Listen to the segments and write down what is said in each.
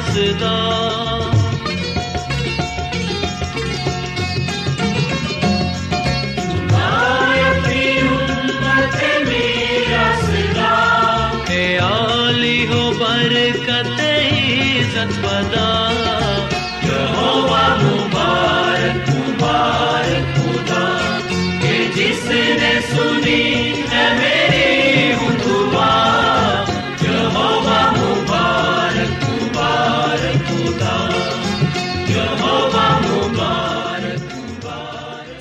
死的。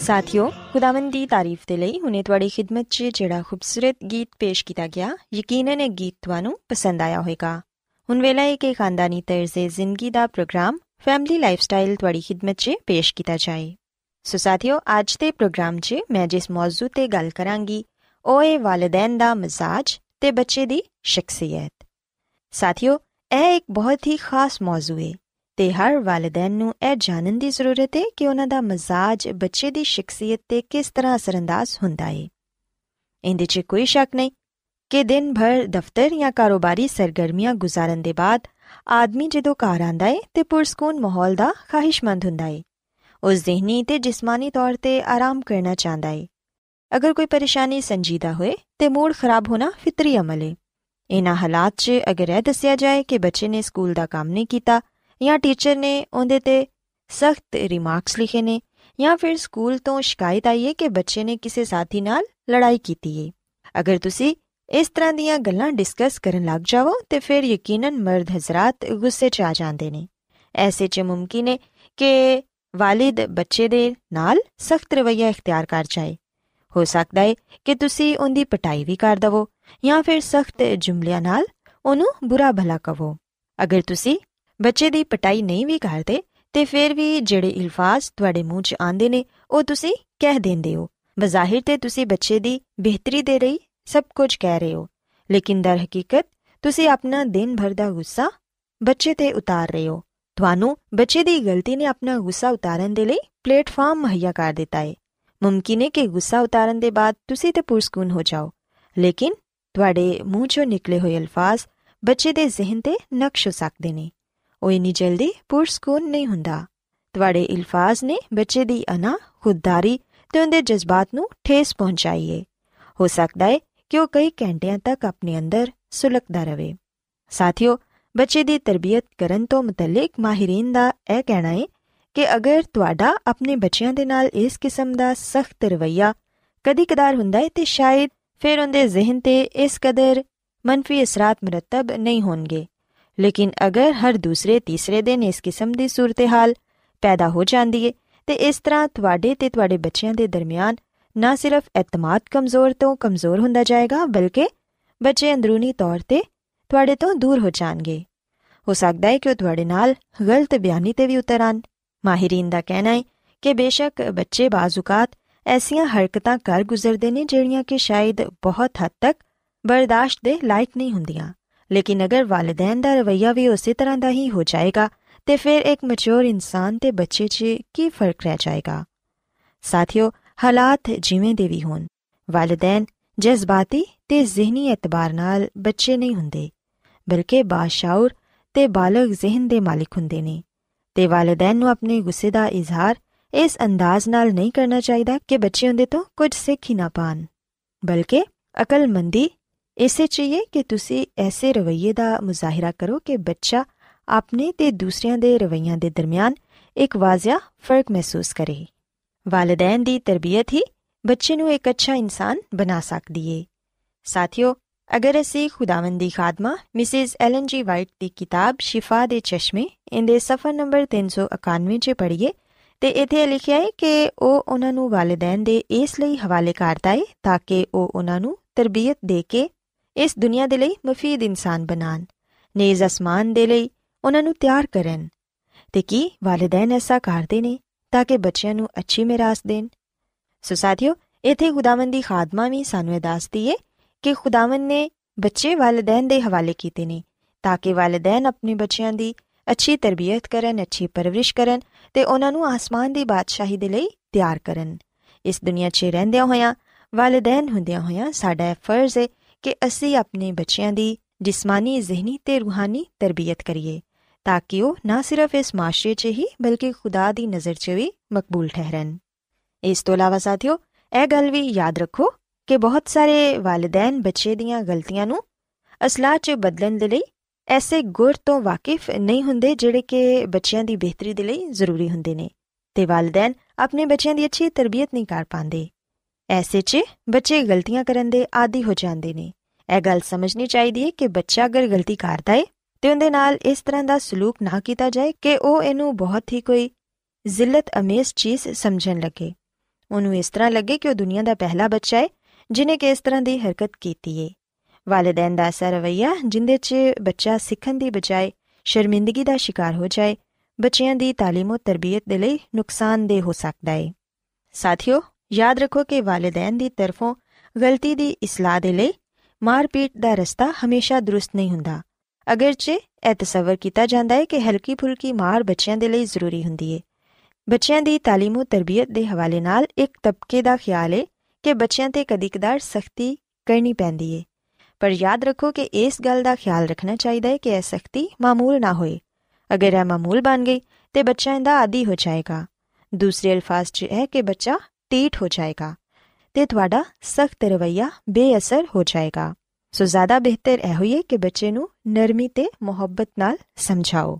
ਸਾਥਿਓ, ਖੁਦਾਵੰਦ ਦੀ ਤਾਰੀਫ ਦੇ ਲਈ ਹੁਨੇ ਤੁਹਾਡੀ ਖਿਦਮਤ 'ਚ ਜਿਹੜਾ ਖੂਬਸੂਰਤ ਗੀਤ ਪੇਸ਼ ਕੀਤਾ ਗਿਆ, ਯਕੀਨਨ ਇਹ ਗੀਤ ਤੁਹਾਨੂੰ ਪਸੰਦ ਆਇਆ ਹੋਵੇਗਾ। ਹੁਣ ਵੇਲਾ ਹੈ ਕਿ ਖਾਨਦਾਨੀ ਤਰਜ਼ੇ ਜ਼ਿੰਦਗੀ ਦਾ ਪ੍ਰੋਗਰਾਮ, ਫੈਮਿਲੀ ਲਾਈਫਸਟਾਈਲ ਤੁਹਾਡੀ ਖਿਦਮਤ 'ਚ ਪੇਸ਼ ਕੀਤਾ ਜਾਏ। ਸੋ ਸਾਥਿਓ, ਅੱਜ ਦੇ ਪ੍ਰੋਗਰਾਮ 'ਚ ਮੈਂ ਜਿਸ ਮੌਜੂ ਤੇ ਗੱਲ ਕਰਾਂਗੀ, ਉਹ ਹੈ ਵਾਲਿਦੈਨ ਦਾ ਮਜ਼ਾਜ ਤੇ ਬੱਚੇ ਦੀ ਸ਼ਖਸੀਅਤ। ਸਾਥਿਓ, ਇਹ ਇੱਕ ਬਹੁਤ ਹੀ ਖਾਸ ਮੌਜੂ ਹੈ ਤੇ ਹਰ ਵਾਲਿਦੈਨ ਨੂੰ ਇਹ ਜਾਣਨ ਦੀ ਜ਼ਰੂਰਤ ਹੈ ਕਿ ਉਹਨਾਂ ਦਾ ਮਜ਼ਾਜ ਬੱਚੇ ਦੀ ਸ਼ਖਸੀਅਤ ਤੇ ਕਿਸ ਤਰ੍ਹਾਂ ਅਸਰੰਦਾਜ਼ ਹੁੰਦਾ ਹੈ ਇਹਦੇ 'ਚ ਕੋਈ ਸ਼ੱਕ ਨਹੀਂ ਕਿ ਦਿਨ ਭਰ ਦਫ਼ਤਰ ਜਾਂ ਕਾਰੋਬਾਰੀ ਸਰਗਰਮੀਆਂ ਗੁਜ਼ਾਰਨ ਦੇ ਬਾਅਦ ਆਦਮੀ ਜਦੋਂ ਘਰ ਆਂਦਾ ਹੈ ਤੇ ਪੁਰਸਕੂਨ ਮਾਹੌਲ ਦਾ ਖਾਹਿਸ਼ਮੰਦ ਹੁੰਦਾ ਹੈ ਉਹ ਜ਼ਿਹਨੀ ਤੇ ਜਿਸਮਾਨੀ ਤੌਰ ਤੇ ਆਰਾਮ ਕਰਨਾ ਚਾਹੁੰਦਾ ਹੈ ਅਗਰ ਕੋਈ ਪਰੇਸ਼ਾਨੀ ਸੰਜੀਦਾ ਹੋਏ ਤੇ ਮੂਡ ਖਰਾਬ ਹੋਣਾ ਫਿਤਰੀ ਅਮਲ ਹੈ ਇਹਨਾਂ ਹਾਲਾਤ 'ਚ ਅਗਰ ਇਹ ਦੱਸਿਆ ਜਾਏ ਕਿ ਬੱਚੇ ਨੇ ਸਕੂਲ ਦਾ ਕੰਮ ਨਹੀਂ ਕੀਤਾ ਜਾਂ ਟੀਚਰ ਨੇ ਉਹਦੇ ਤੇ ਸਖਤ ਰਿਮਾਰਕਸ ਲਿਖੇ ਨੇ ਜਾਂ ਫਿਰ ਸਕੂਲ ਤੋਂ ਸ਼ਿਕਾਇਤ ਆਈ ਹੈ ਕਿ ਬੱਚੇ ਨੇ ਕਿਸੇ ਸਾਥੀ ਨਾਲ ਲੜਾਈ ਕੀਤੀ ਹੈ। ਅਗਰ ਤੁਸੀਂ ਇਸ ਤਰ੍ਹਾਂ ਦੀਆਂ ਗੱਲਾਂ ਡਿਸਕਸ ਕਰਨ ਲੱਗ ਜਾਵੋ, ਤੇ ਫਿਰ ਯਕੀਨਨ ਮਰਦ ਹਜ਼ਰਤ ਗੁੱਸੇ 'ਚ ਆ ਜਾਂਦੇ ਨੇ। ਐਸੇ 'ਚ ਮੁਮਕਿਨ ਹੈ ਕਿ ਵਾਲਿਦ ਬੱਚੇ ਦੇ ਨਾਲ ਸਖਤ ਰਵੱਈਆ ਇਖਤਿਆਰ ਕਰ ਜਾਏ। ਹੋ ਸਕਦਾ ਹੈ ਕਿ ਤੁਸੀਂ ਉਹਦੀ ਪਟਾਈ ਵੀ ਕਰ ਦਵੋ ਜਾਂ ਫਿਰ ਸਖਤ ਜੁਮਲਿਆਂ ਨਾਲ ਉਹਨੂੰ ਬੁਰਾ ਭਲਾ ਕਹੋ ਅਗਰ ਤੁਸੀਂ ਬੱਚੇ ਦੀ ਪਟਾਈ ਨਹੀਂ ਵੀ ਕਰਦੇ, ਤੇ ਫਿਰ ਵੀ ਜਿਹੜੇ ਇਲਫਾਜ਼ ਤੁਹਾਡੇ ਮੂੰਹ 'ਚ ਆਂਦੇ ਨੇ, ਉਹ ਤੁਸੀਂ ਕਹਿ ਦਿੰਦੇ ਹੋ। ਬਜ਼ਾਹਿਰ ਤੇ ਤੁਸੀਂ ਬੱਚੇ ਦੀ ਬਿਹਤਰੀ ਦੇ ਲਈ ਸਭ ਕੁਝ ਕਹਿ ਰਹੇ ਹੋ। ਲੇਕਿਨ ਦਰ ਹਕੀਕਤ, ਤੁਸੀਂ ਆਪਣਾ ਦਿਨ ਭਰ ਦਾ ਗੁੱਸਾ ਬੱਚੇ ਤੇ ਉਤਾਰ ਰਹੇ ਹੋ। ਤੁਹਾਨੂੰ ਬੱਚੇ ਦੀ ਗਲਤੀ ਨੇ ਆਪਣਾ ਗੁੱਸਾ ਉਤਾਰਨ ਦੇ ਲਈ ਪਲੇਟਫਾਰਮ ਮੁਹੱਈਆ ਕਰ ਦਿੱਤਾ ਹੈ ਮੁਮਕਿਨ ਹੈ ਕਿ ਗੁੱਸਾ ਉਤਾਰਨ ਦੇ ਬਾਅਦ ਤੁਸੀਂ ਤੇ ਪੁਰਸਕੂਨ ਹੋ ਜਾਓ। ਲੇਕਿਨ ਤੁਹਾਡੇ ਮੂੰਹ 'ਚੋਂ ਨਿਕਲੇ ਹੋਏ ਅਲਫਾਜ਼ ਬੱਚੇ ਦੇ ਜ਼ਿਹਨ ਤੇ ਨਕਸ਼ ਹੋ ਸਕਦੇ ਨੇ। ਉਹ ਇਨੀ ਜਲਦੀ ਪੁਰਸਕੂਨ ਨਹੀਂ ਹੁੰਦਾ। ਤੁਹਾਡੇ ਇਲਫਾਜ਼ ਨੇ ਬੱਚੇ ਦੀ ਅਨਾ ਖੁਦਦਾਰੀ ਤੇ ਉਹਦੇ ਜਜ਼ਬਾਤ ਨੂੰ ਠੇਸ ਪਹੁੰਚਾਈਏ। ਹੋ ਸਕਦਾ ਹੈ ਕਿ ਉਹ ਕਈ ਘੰਟਿਆਂ ਤੱਕ ਆਪਣੇ ਅੰਦਰ ਸੁਲਗਦਾ ਰਹੇ। ਸਾਥੀਓ, ਬੱਚੇ ਦੀ ਤਰਬੀਅਤ ਕਰਨ ਤੋਂ ਮੁਤਲਕ ਮਾਹਿਰੀਨ ਦਾ ਇਹ ਕਹਿਣਾ ਹੈ ਕਿ ਅਗਰ ਤੁਹਾਡਾ ਆਪਣੇ ਬੱਚਿਆਂ ਦੇ ਨਾਲ ਇਸ ਕਿਸਮ ਦਾ ਸਖਤ ਰਵਈਆ ਕਦੀ-ਕਦਾਰ ਹੁੰਦਾ ਹੈ ਤੇ ਸ਼ਾਇਦ ਫਿਰ ਉਹਦੇ ਜ਼ਿਹਨ ਤੇ ਇਸ ਕਦਰ ਮੰਨਫੀ ਅਸਰਾਤ ਮਰਤਬ ਨਹੀਂ ਹੋਣਗੇ। ਲੇਕਿਨ ਅਗਰ ਹਰ ਦੂਸਰੇ ਤੀਸਰੇ ਦਿਨ ਇਸ ਕਿਸਮ ਦੀ ਸੂਰਤ-ਹਾਲ ਪੈਦਾ ਹੋ ਜਾਂਦੀ ਹੈ ਤੇ ਇਸ ਤਰ੍ਹਾਂ ਤੁਹਾਡੇ ਤੇ ਤੁਹਾਡੇ ਬੱਚਿਆਂ ਦੇ ਦਰਮਿਆਨ ਨਾ ਸਿਰਫ ਇਤਮਾਦ ਕਮਜ਼ੋਰ ਤੋਂ ਕਮਜ਼ੋਰ ਹੁੰਦਾ ਜਾਏਗਾ, ਬਲਕਿ ਬੱਚੇ ਅੰਦਰੂਨੀ ਤੌਰ ਤੇ ਤੁਹਾਡੇ ਤੋਂ ਦੂਰ ਹੋ ਜਾਣਗੇ। ਹੋ ਸਕਦਾ ਹੈ ਕਿ ਉਹ ਤੁਹਾਡੇ ਨਾਲ ਗਲਤ ਬਿਆਨੀ ਤੇ ਵੀ ਉਤਰਨ ਮਾਹਿਰੀਨ ਦਾ ਕਹਿਣਾ ਹੈ ਕਿ ਬੇਸ਼ੱਕ ਬੱਚੇ ਬਾਜ਼ੂਕਾਤ ਐਸੀਆਂ ਹਰਕਤਾਂ ਕਰ ਗੁਜ਼ਰਦੇ ਨੇ ਜਿਹੜੀਆਂ ਕਿ ਸ਼ਾਇਦ ਬਹੁਤ ਹੱਦ ਤੱਕ ਬਰਦਾਸ਼ਤ ਦੇ ਲਾਇਕ ਨਹੀਂ ਹੁੰਦੀਆਂ। ਲੇਕਿਨ ਅਗਰ ਵਾਲਿਦੈਨ ਦਾ ਰਵਈਆ ਵੀ ਉਸੇ ਤਰ੍ਹਾਂ ਦਾ ਹੀ ਹੋ ਜਾਏਗਾ, ਤੇ ਫਿਰ ਇੱਕ ਮੈਚੁਰ ਇਨਸਾਨ ਤੇ ਬੱਚੇ 'ਚ ਕੀ ਫ਼ਰਕ ਰਹਿ ਜਾਏਗਾ? ਸਾਥੀਓ, ਹਾਲਾਤ ਜਿਵੇਂ ਦੇ ਵੀ ਹੋਣ, ਵਾਲਿਦੈਨ ਜਜ਼ਬਾਤੀ ਤੇ ਜ਼ਿਹਨੀ ਇਤਬਾਰ ਨਾਲ ਬੱਚੇ ਨਹੀਂ ਹੁੰਦੇ, ਬਲਕਿ ਬਾਸ਼ਾਉਰ ਤੇ ਬਾਲਗ ਜ਼ਿਹਨ ਦੇ ਮਾਲਿਕ ਹੁੰਦੇ ਨੇ, ਤੇ ਵਾਲਿਦੈਨ ਨੂੰ ਆਪਣੇ ਗੁੱਸੇ ਦਾ ਇਜ਼ਹਾਰ ਇਸ ਅੰਦਾਜ਼ ਨਾਲ ਨਹੀਂ ਕਰਨਾ ਚਾਹੀਦਾ ਕਿ ਬੱਚੇ ਉਹਦੇ ਤੋਂ ਕੁਝ ਸਿੱਖ ਹੀ ਨਾ ਪਾਣ, ਬਲਕਿ ਅਕਲਮੰਦੀ ਇਸੇ ਚਾਹੀਏ ਕਿ ਤੁਸੀਂ ਐਸੇ ਰਵਈਏ ਦਾ ਮੁਜ਼ਾਹਿਰਾ ਕਰੋ ਕਿ ਬੱਚਾ ਆਪਣੇ ਤੇ ਦੂਸਰਿਆਂ ਦੇ ਰਵਈਆਂ ਦੇ ਦਰਮਿਆਨ ਇੱਕ ਵਾਜ਼ਿਆ ਫ਼ਰਕ ਮਹਿਸੂਸ ਕਰੇ। ਵਾਲਿਦੈਨ ਦੀ ਤਰਬੀਅਤ ਹੀ ਬੱਚੇ ਨੂੰ ਇੱਕ ਅੱਛਾ ਇਨਸਾਨ ਬਣਾ ਸਕਦੀ ਏ। ਸਾਥੀਓ, ਅਗਰ ਅਸੀਂ ਖੁਦਾਵੰਦ ਦੀ ਖਾਦਮਾ ਮਿਸਿਸ ਐਲਨ ਜੀ ਵਾਈਟ ਦੀ ਕਿਤਾਬ ਸ਼ਿਫਾ ਦੇ ਚਸ਼ਮੇ ਇਹਦੇ ਸਫਾ ਨੰਬਰ 391 'ਚ ਪੜ੍ਹੀਏ ਤੇ ਇਥੇ ਲਿਖਿਆ ਹੈ ਕਿ ਉਹ ਉਹਨਾਂ ਨੂੰ ਵਾਲਿਦੈਨ ਦੇ ਇਸ ਲਈ ਹਵਾਲੇ ਕਰਦਾ ਹੈ ਤਾਂ ਕਿ ਉਹ ਉਹਨਾਂ ਨੂੰ ਤਰਬੀਅਤ ਦੇ ਕੇ ਇਸ ਦੁਨੀਆ ਦੇ ਲਈ ਮਫੀਦ ਇਨਸਾਨ ਬਣਾਣ ਨੇਜ਼ ਅਸਮਾਨ ਦੇ ਲਈ ਉਹਨਾਂ ਨੂੰ ਤਿਆਰ ਕਰਨ। ਤੇ ਕੀ ਵਾਲਿਦੈਨ ਐਸਾ ਕਰਦੇ ਨੇ ਤਾਂ ਕਿ ਬੱਚਿਆਂ ਨੂੰ ਅੱਛੀ ਮਿਰਾਸ ਦੇਣ? ਸੋ ਸਾਥੀਓ, ਇਥੇ ਖੁਦਾਵੰਦ ਦੀ ਖਾਦਮਾ ਵੀ ਸਾਨੂੰ ਇਹ ਦੱਸਦੀ ਏ ਕਿ ਖੁਦਾਵੰਦ ਨੇ ਬੱਚੇ ਵਾਲਿਦੈਨ ਦੇ ਹਵਾਲੇ ਕੀਤੇ ਨੇ ਤਾਂ ਕਿ ਵਾਲਿਦੈਨ ਆਪਣੇ ਬੱਚਿਆਂ ਦੀ ਅੱਛੀ ਤਰਬੀਅਤ ਕਰਨ, ਅੱਛੀ ਪਰਵਰਿਸ਼ ਕਰਨ ਤੇ ਉਹਨਾਂ ਨੂੰ ਆਸਮਾਨ ਦੀ ਬਾਦਸ਼ਾਹੀ ਦੇ ਲਈ ਤਿਆਰ ਕਰਨ। ਇਸ ਦੁਨੀਆ 'ਚ ਰਹਿੰਦਿਆਂ ਹੋਇਆਂ, ਵਾਲਿਦੈਨ ਹੁੰਦਿਆਂ ਹੋਇਆਂ ਸਾਡਾ ਫਰਜ਼ ਹੈ ਕਿ ਅਸੀਂ ਆਪਣੇ ਬੱਚਿਆਂ ਦੀ ਜਿਸਮਾਨੀ, ਜ਼ਿਹਨੀ ਤੇ ਰੂਹਾਨੀ ਤਰਬੀਅਤ ਕਰੀਏ, ਤਾਂ ਕਿ ਉਹ ਨਾ ਸਿਰਫ ਇਸ ਮਾਸ਼ਰੇ 'ਚ ਹੀ, ਬਲਕਿ ਖੁਦਾ ਦੀ ਨਜ਼ਰ 'ਚ ਵੀ ਮਕਬੂਲ ਠਹਿਰਨ। ਇਸ ਤੋਂ ਇਲਾਵਾ ਸਾਥੀਓ, ਇਹ ਗੱਲ ਵੀ ਯਾਦ ਰੱਖੋ ਕਿ ਬਹੁਤ ਸਾਰੇ ਵਾਲਿਦੈਨ ਬੱਚੇ ਦੀਆਂ ਗਲਤੀਆਂ ਨੂੰ ਅਸਲਾਹ 'ਚ ਬਦਲਣ ਦੇ ਲਈ ਐਸੇ ਗੁਰ ਤੋਂ ਵਾਕਿਫ ਨਹੀਂ ਹੁੰਦੇ ਜਿਹੜੇ ਕਿ ਬੱਚਿਆਂ ਦੀ ਬਿਹਤਰੀ ਦੇ ਲਈ ਜ਼ਰੂਰੀ ਹੁੰਦੇ ਨੇ, ਤੇ ਵਾਲਿਦੈਨ ਆਪਣੇ ਬੱਚਿਆਂ ਦੀ ਅੱਛੀ ਤਰਬੀਅਤ ਨਹੀਂ ਕਰ ਪਾਉਂਦੇ। ਐਸੇ 'ਚ ਬੱਚੇ ਗਲਤੀਆਂ ਕਰਨ ਦੇ ਆਦੀ ਹੋ ਜਾਂਦੇ ਨੇ ਇਹ ਗੱਲ ਸਮਝਣੀ ਚਾਹੀਦੀ ਹੈ ਕਿ ਬੱਚਾ ਅਗਰ ਗਲਤੀ ਕਰਦਾ ਹੈ ਤੇ ਉਹਦੇ ਨਾਲ ਇਸ ਤਰ੍ਹਾਂ ਦਾ ਸਲੂਕ ਨਾ ਕੀਤਾ ਜਾਏ ਕਿ ਉਹ ਇਹਨੂੰ ਬਹੁਤ ਹੀ ਕੋਈ ਜ਼ਿਲਤ ਅਮੇਜ਼ ਚੀਜ਼ ਸਮਝਣ ਲੱਗੇ ਉਹਨੂੰ ਇਸ ਤਰ੍ਹਾਂ ਲੱਗੇ ਕਿ ਉਹ ਦੁਨੀਆ ਦਾ ਪਹਿਲਾ ਬੱਚਾ ਹੈ ਜਿਨੇ ਕਿ ਇਸ ਤਰ੍ਹਾਂ ਦੀ ਹਰਕਤ ਕੀਤੀ ਹੈ ਵਾਲਿਦੈਨ ਦਾ ਐਸਾ ਰਵਈਆ ਜਿੰਦੇ 'ਚ ਬੱਚਾ ਸਿੱਖਣ ਦੀ ਬਜਾਏ ਸ਼ਰਮਿੰਦਗੀ ਦਾ ਸ਼ਿਕਾਰ ਹੋ ਜਾਏ ਬੱਚਿਆਂ ਦੀ تعلیم ਤੇ ਤਰਬੀਅਤ ਦੇ ਲਈ ਨੁਕਸਾਨਦੇ ਹੋ ਸਕਦਾ ਹੈ ਸਾਥੀਓ ਯਾਦ ਰੱਖੋ ਕਿ ਵਾਲਿਦੈਨ ਦੀ ਤਰਫੋਂ ਗਲਤੀ ਦੀ ਇਸਲਾਹ ਦੇ ਲਈ ਮਾਰਪੀਟ ਦਾ ਰਸਤਾ ਹਮੇਸ਼ਾ ਦਰੁਸਤ ਨਹੀਂ ਹੁੰਦਾ ਅਗਰਚੇ ਇਹ ਤਸਵਰ ਕੀਤਾ ਜਾਂਦਾ ਹੈ ਕਿ ਹਲਕੀ ਫੁਲਕੀ ਮਾਰ ਬੱਚਿਆਂ ਦੇ ਲਈ ਜ਼ਰੂਰੀ ਹੁੰਦੀ ਹੈ ਬੱਚਿਆਂ ਦੀ تعلیم ਤੇ ਤਰਬੀਅਤ ਦੇ ਹਵਾਲੇ ਨਾਲ ਇੱਕ ਤਬਕੇ ਦਾ ਖਿਆਲ ਹੈ ਕਿ ਬੱਚਿਆਂ ਤੇ ਕਦੀ-ਕਦਾਰ ਸਖਤੀ ਕਰਨੀ ਪੈਂਦੀ ਹੈ ਪਰ ਯਾਦ ਰੱਖੋ ਕਿ ਇਸ ਗੱਲ ਦਾ ਖਿਆਲ ਰੱਖਣਾ ਚਾਹੀਦਾ ਹੈ ਕਿ ਇਹ ਸਖਤੀ ਮਾਮੂਲ ਨਾ ਹੋਏ ਅਗਰ ਇਹ ਮਾਮੂਲ ਬਣ ਗਈ ਤੇ ਬੱਚਾ ਇਹਦਾ ਆਦੀ ਹੋ ਜਾਏਗਾ ਦੂਸਰੇ ਅਲਫਾਜ਼ 'ਚ ਹੈ ਕਿ ਬੱਚਾ ਟੀਟ ਹੋ ਜਾਏਗਾ ਤੇ ਤੁਹਾਡਾ ਸਖਤ ਰਵਈਆ ਬੇਅਸਰ ਹੋ ਜਾਏਗਾ ਸੋ ਜ਼ਿਆਦਾ ਬਿਹਤਰ ਇਹ ਹੋਈਏ ਕਿ ਬੱਚੇ ਨੂੰ ਨਰਮੀ ਤੇ ਮੁਹੱਬਤ ਨਾਲ ਸਮਝਾਓ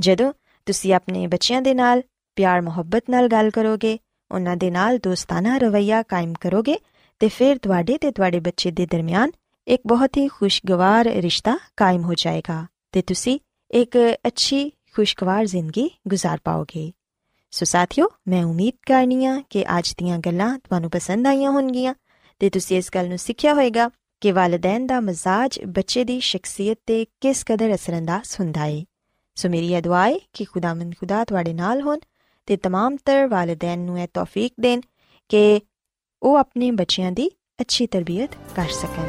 ਜਦੋਂ ਤੁਸੀਂ ਆਪਣੇ ਬੱਚਿਆਂ ਦੇ ਨਾਲ ਪਿਆਰ ਮੁਹੱਬਤ ਨਾਲ ਗੱਲ ਕਰੋਗੇ ਉਹਨਾਂ ਦੇ ਨਾਲ ਦੋਸਤਾਨਾ ਰਵਈਆ ਕਾਇਮ ਕਰੋਗੇ ਤੇ ਫਿਰ ਤੁਹਾਡੇ ਤੇ ਤੁਹਾਡੇ ਬੱਚੇ ਦੇ ਦਰਮਿਆਨ ਇੱਕ ਬਹੁਤ ਹੀ ਖੁਸ਼ਗਵਾਰ ਰਿਸ਼ਤਾ ਕਾਇਮ ਹੋ ਜਾਏਗਾ ਤੇ ਤੁਸੀਂ ਇੱਕ ਅੱਛੀ ਖੁਸ਼ਗਵਾਰ ਜ਼ਿੰਦਗੀ گزار ਪਾਓਗੇ ਸੋ ਸਾਥਿਓ ਮੈਂ ਉਮੀਦ ਕਰਨੀਆ ਕਿ ਅੱਜ ਦੀਆਂ ਗੱਲਾਂ ਤੁਹਾਨੂੰ ਪਸੰਦ ਆਈਆਂ ਹੋਣਗੀਆਂ ਤੇ ਤੁਸੀਂ ਇਸ ਗੱਲ ਨੂੰ ਸਿੱਖਿਆ ਹੋਵੇਗਾ ਕਿ ਵਾਲਿਦੈਨ ਦਾ ਮਜ਼ਾਜ ਬੱਚੇ ਦੀ ਸ਼ਖਸੀਅਤ ਤੇ ਕਿਸ ਕਦਰ ਅਸਰੰਦਾਜ਼ ਹੁੰਦਾ ਹੈ ਸੋ ਮੇਰੀ ਇਹ ਦੁਆ ਹੈ ਕਿ ਖੁਦਾਵੰਦ ਖੁਦਾ ਤੁਹਾਡੇ ਨਾਲ ਹੋਣ ਤੇ तमाम ਤਰ ਵਾਲਿਦੈਨ ਨੂੰ ਇਹ ਤੌਫੀਕ ਦੇਣ ਕਿ ਉਹ ਆਪਣੇ ਬੱਚਿਆਂ ਦੀ ਅੱਛੀ ਤਰਬੀਅਤ ਕਰ ਸਕਣ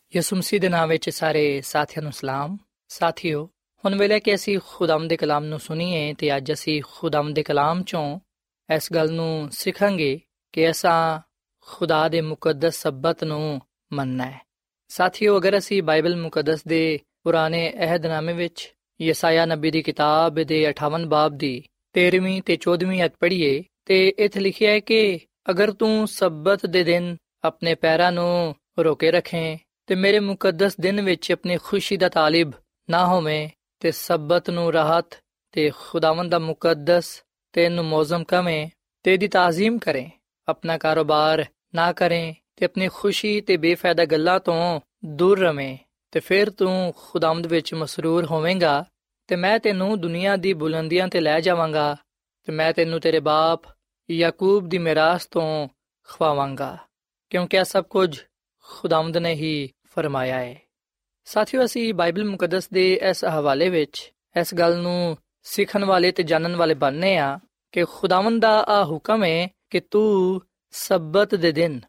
ਯਿਸੂ ਮਸੀਹ ਦੇ ਨਾਮ ਵਿੱਚ ਸਾਰੇ ਸਾਥੀਆਂ ਨੂੰ ਸਲਾਮ। ਸਾਥਿਓ, ਹੁਣ ਵੇਲੇ ਕਿ ਅਸੀਂ ਖੁਦਾਮ ਦੇ ਕਲਾਮ ਨੂੰ ਸੁਣੀਏ ਤੇ ਅੱਜ ਅਸੀਂ ਖੁਦਾਮ ਦੇ ਕਲਾਮ ਚੋਂ ਇਸ ਗੱਲ ਨੂੰ ਸਿੱਖਾਂਗੇ ਕਿ ਅਸਾਂ ਖੁਦਾ ਦੇ ਮੁਕੱਦਸ ਸਬਤ ਨੂੰ ਮੰਨਣਾ ਹੈ। ਸਾਥੀਓ, ਅਗਰ ਅਸੀਂ ਬਾਈਬਲ ਮੁਕੱਦਸ ਦੇ ਪੁਰਾਣੇ ਅਹਿਦਨਾਮੇ ਵਿੱਚ ਯਸਾਇਆ ਨਬੀ ਦੀ ਕਿਤਾਬ ਦੇ 58 ਬਾਬ ਦੀ 13ਵੀਂ ਤੇ 14ਵੀਂ ਅਧ ਪੜ੍ਹੀਏ ਤੇ ਇੱਥੇ ਲਿਖਿਆ ਹੈ ਕਿ ਅਗਰ ਤੂੰ ਸਬਤ ਦੇ ਦਿਨ ਆਪਣੇ ਪੈਰਾਂ ਨੂੰ ਰੋਕੇ ਰੱਖੇ ਤੇ ਮੇਰੇ ਮੁਕੱਦਸ ਦਿਨ ਵਿੱਚ ਆਪਣੀ ਖੁਸ਼ੀ ਦਾ ਤਾਲਿਬ ਨਾ ਹੋਵੇਂ ਤੇ ਸਬਤ ਨੂੰ ਰਾਹਤ ਤੇ ਖੁਦਾਵੰਦ ਦਾ ਮੁਕੱਦਸ ਤੇ ਨੂੰ ਮੌਜ਼ਮ ਕਵੇਂ ਤੇ ਦੀ ਤਾਜ਼ੀਮ ਕਰੇ, ਆਪਣਾ ਕਾਰੋਬਾਰ ਨਾ ਕਰੇ ਤੇ ਆਪਣੀ ਖੁਸ਼ੀ ਤੇ ਬੇਫਾਇਦਾ ਗੱਲਾਂ ਤੋਂ ਦੂਰ ਰਵੇਂ ਤੇ ਫਿਰ ਤੂੰ ਖੁਦਾਵੰਦ ਵਿੱਚ ਮਸਰੂਰ ਹੋਵੇਂਗਾ ਤੇ ਮੈਂ ਤੈਨੂੰ ਦੁਨੀਆ ਦੀ ਬੁਲੰਦੀਆਂ ਤੇ ਲੈ ਜਾਵਾਂਗਾ ਤੇ ਮੈਂ ਤੈਨੂੰ ਤੇਰੇ ਬਾਪ ਯਾਕੂਬ ਦੀ ਮਿਰਾਸ ਤੋਂ ਖਵਾਵਾਂਗਾ, ਕਿਉਂਕਿ ਇਹ ਸਭ ਕੁਝ ਖੁਦਾਵੰਦ ਨੇ ਹੀ ਫਰਮਾਇਆ ਹੈ। ਸਾਥੀਓ, ਅਸੀਂ ਬਾਈਬਲ ਮੁਕੱਦਸ ਦੇ ਇਸ ਹਵਾਲੇ ਵਿੱਚ ਇਸ ਗੱਲ ਨੂੰ ਸਿੱਖਣ ਵਾਲੇ ਤੇ ਜਾਣਨ ਵਾਲੇ ਬਣਨੇ ਆ ਕਿ ਖੁਦਾਵੰਦ ਦਾ ਆ ਹੁਕਮ ਹੈ ਕਿ ਤੂੰ ਸਬਤ ਦੇ ਦਿਨ